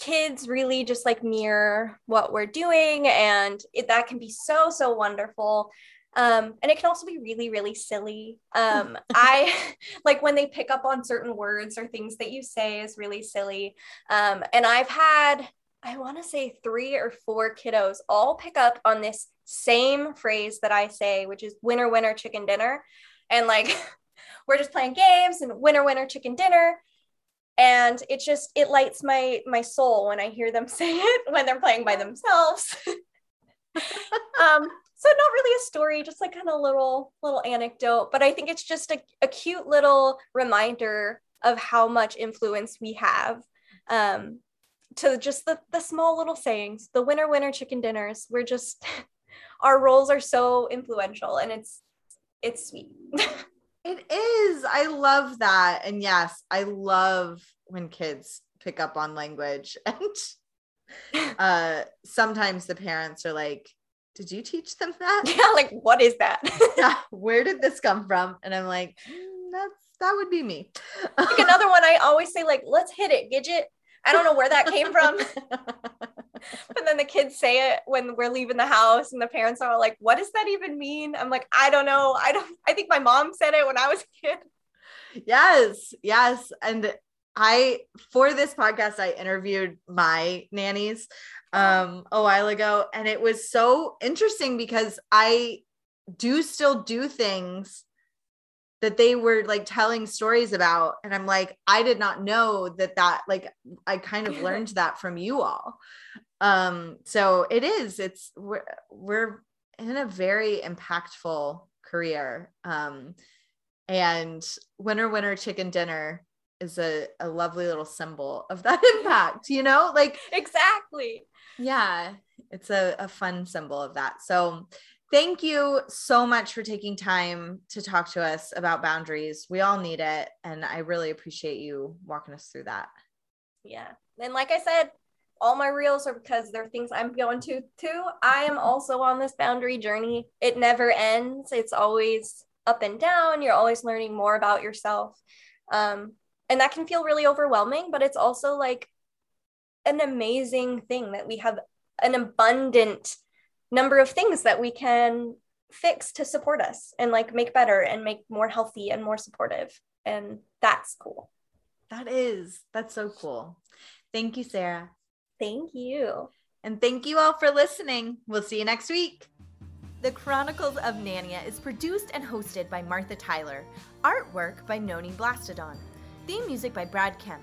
kids really just like mirror what we're doing and it, that can be so so wonderful um, and it can also be really really silly. Um, i [laughs] like when they pick up on certain words or things that you say is really silly. Um, and i've had i want to say three or four kiddos all pick up on this same phrase that i say which is winner winner chicken dinner. And like [laughs] we're just playing games and winner winner chicken dinner. And it just it lights my my soul when i hear them [laughs] say it when they're playing by themselves. Um so not really a story just like kind of a little little anecdote but i think it's just a, a cute little reminder of how much influence we have um, to just the, the small little sayings the winner winner chicken dinners. We're just [laughs] our roles are so influential and it's it's sweet. [laughs] It is. I love that. And yes i love when kids pick up on language [laughs] and uh sometimes the parents are like did you teach them that? [laughs] Yeah, like what is that? [laughs] yeah, [laughs] where did this come from? And I'm like, mm, that's that would be me. like another one, I always say like, let's hit it, Gidget. I don't know where that came from. but then the kids say it when we're leaving the house and the parents are like what does that even mean i'm like i don't know i don't i think my mom said it when i was a kid yes yes and i for this podcast i interviewed my nannies um a while ago. And it was so interesting because i do still do things that they were like telling stories about. And i'm like i did not know that that like i kind of learned that from you all. Um so it is it's we're we're in a very impactful career. Um and winner winner chicken dinner is a, a lovely little symbol of that [laughs] impact you know? Like exactly yeah it's a, a fun symbol of that. So thank you so much for taking time to talk to us about boundaries. We all need it and i really appreciate you walking us through that. Yeah and like i said all my reels are because they're things i'm going to too. I am also on this boundary journey. It never ends. It's always up and down. You're always learning more about yourself. Um, and that can feel really overwhelming but it's also like an amazing thing that we have an abundant number of things that we can fix to support us and like make better and make more healthy and more supportive. And that's cool. That is. That's so cool. Thank you sarah. Thank you. And thank you all for listening. We'll see you next week. The Chronicles of Nania is produced and hosted by Martha Tyler. Artwork by Noni Blastodon. Theme music by Brad Kemp.